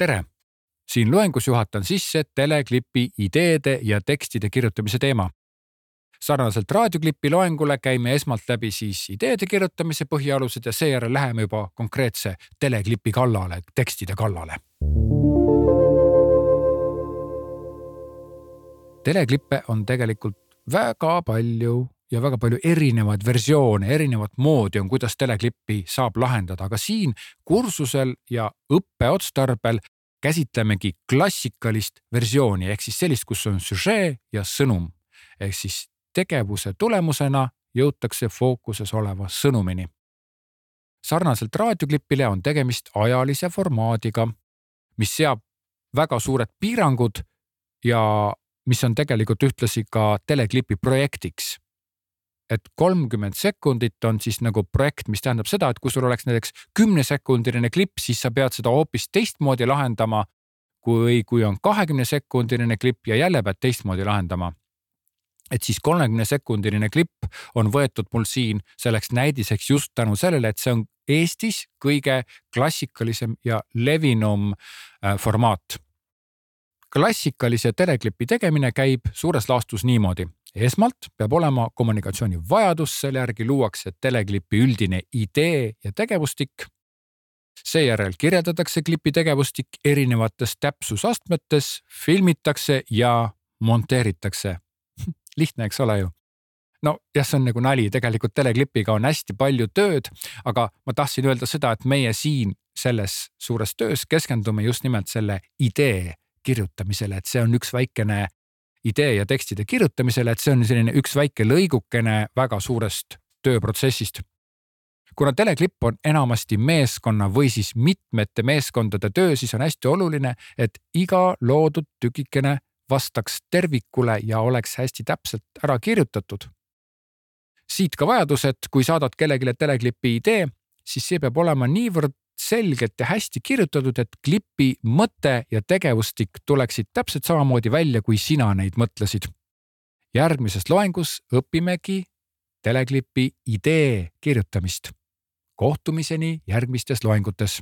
tere! siin loengus juhatan sisse teleklipi ideede ja tekstide kirjutamise teema. sarnaselt raadioklipi loengule käime esmalt läbi siis ideede kirjutamise põhialused ja seejärel läheme juba konkreetse teleklipi kallale, tekstide kallale. teleklippe on tegelikult väga palju ja väga palju erinevaid versioone, erinevat moodi on, kuidas teleklippi saab lahendada, aga siin kursusel ja õppeotstarbel käsitlemegi klassikalist versiooni ehk siis sellist, kus on süžee ja sõnum. ehk siis tegevuse tulemusena jõutakse fookuses oleva sõnumini. sarnaselt raadioklipile on tegemist ajalise formaadiga, mis seab väga suured piirangud ja mis on tegelikult ühtlasi ka teleklipi projektiks et kolmkümmend sekundit on siis nagu projekt, mis tähendab seda, et kui sul oleks näiteks kümnesekundiline klipp, siis sa pead seda hoopis teistmoodi lahendama. kui, kui on kahekümne sekundiline klipp ja jälle pead teistmoodi lahendama. et siis kolmekümne sekundiline klipp on võetud mul siin selleks näidiseks just tänu sellele, et see on Eestis kõige klassikalisem ja levinum äh, formaat klassikalise teleklipi tegemine käib suures laastus niimoodi. Esmalt peab olema kommunikatsioonivajadus, selle järgi luuakse teleklipi üldine idee ja tegevustik. seejärel kirjeldatakse klipi tegevustik erinevates täpsusastmetes, filmitakse ja monteeritakse. Lihtne, eks ole ju? Nojah, see on nagu nali, tegelikult teleklipiga on hästi palju tööd, aga ma tahtsin öelda seda, et meie siin selles suures töös keskendume just nimelt selle idee kirjutamisele, et see on üks väikene idee ja tekstide kirjutamisele, et see on selline üks väike lõigukene väga suurest tööprotsessist. kuna teleklipp on enamasti meeskonna või siis mitmete meeskondade töö, siis on hästi oluline, et iga loodud tükikene vastaks tervikule ja oleks hästi täpselt ära kirjutatud. siit ka vajadus, et kui saadad kellelegi teleklipi idee, siis see peab olema niivõrd selgelt ja hästi kirjutatud, et klipi mõte ja tegevustik tuleksid täpselt samamoodi välja, kui sina neid mõtlesid. järgmises loengus õpimegi teleklipi idee kirjutamist. kohtumiseni järgmistes loengutes